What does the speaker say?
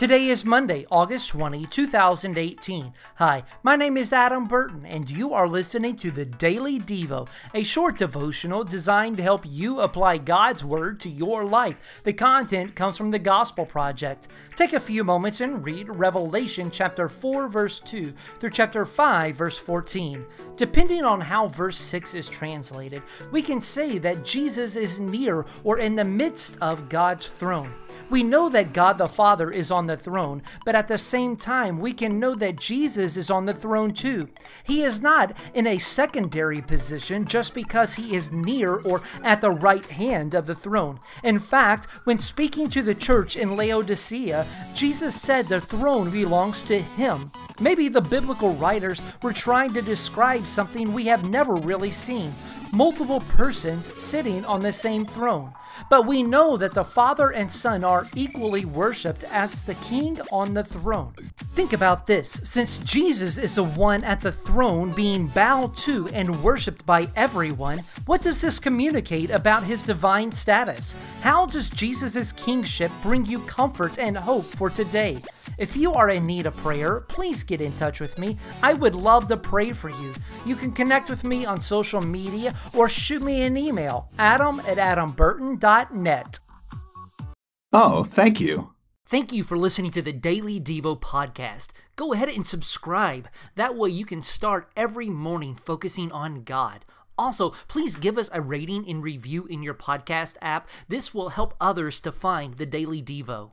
Today is Monday, August 20, 2018. Hi, my name is Adam Burton, and you are listening to the Daily Devo, a short devotional designed to help you apply God's Word to your life. The content comes from the Gospel Project. Take a few moments and read Revelation chapter 4, verse 2 through chapter 5, verse 14. Depending on how verse 6 is translated, we can say that Jesus is near or in the midst of God's throne. We know that God the Father is on the throne, but at the same time, we can know that Jesus is on the throne too. He is not in a secondary position just because he is near or at the right hand of the throne. In fact, when speaking to the church in Laodicea, Jesus said the throne belongs to him. Maybe the biblical writers were trying to describe something we have never really seen multiple persons sitting on the same throne. But we know that the Father and Son are equally worshiped as the King on the throne. Think about this since Jesus is the one at the throne being bowed to and worshiped by everyone, what does this communicate about his divine status? How does Jesus' kingship bring you comfort and hope for today? If you are in need of prayer, please get in touch with me. I would love to pray for you. You can connect with me on social media or shoot me an email, adam at adamburton.net. Oh, thank you. Thank you for listening to the Daily Devo podcast. Go ahead and subscribe. That way you can start every morning focusing on God. Also, please give us a rating and review in your podcast app. This will help others to find the Daily Devo.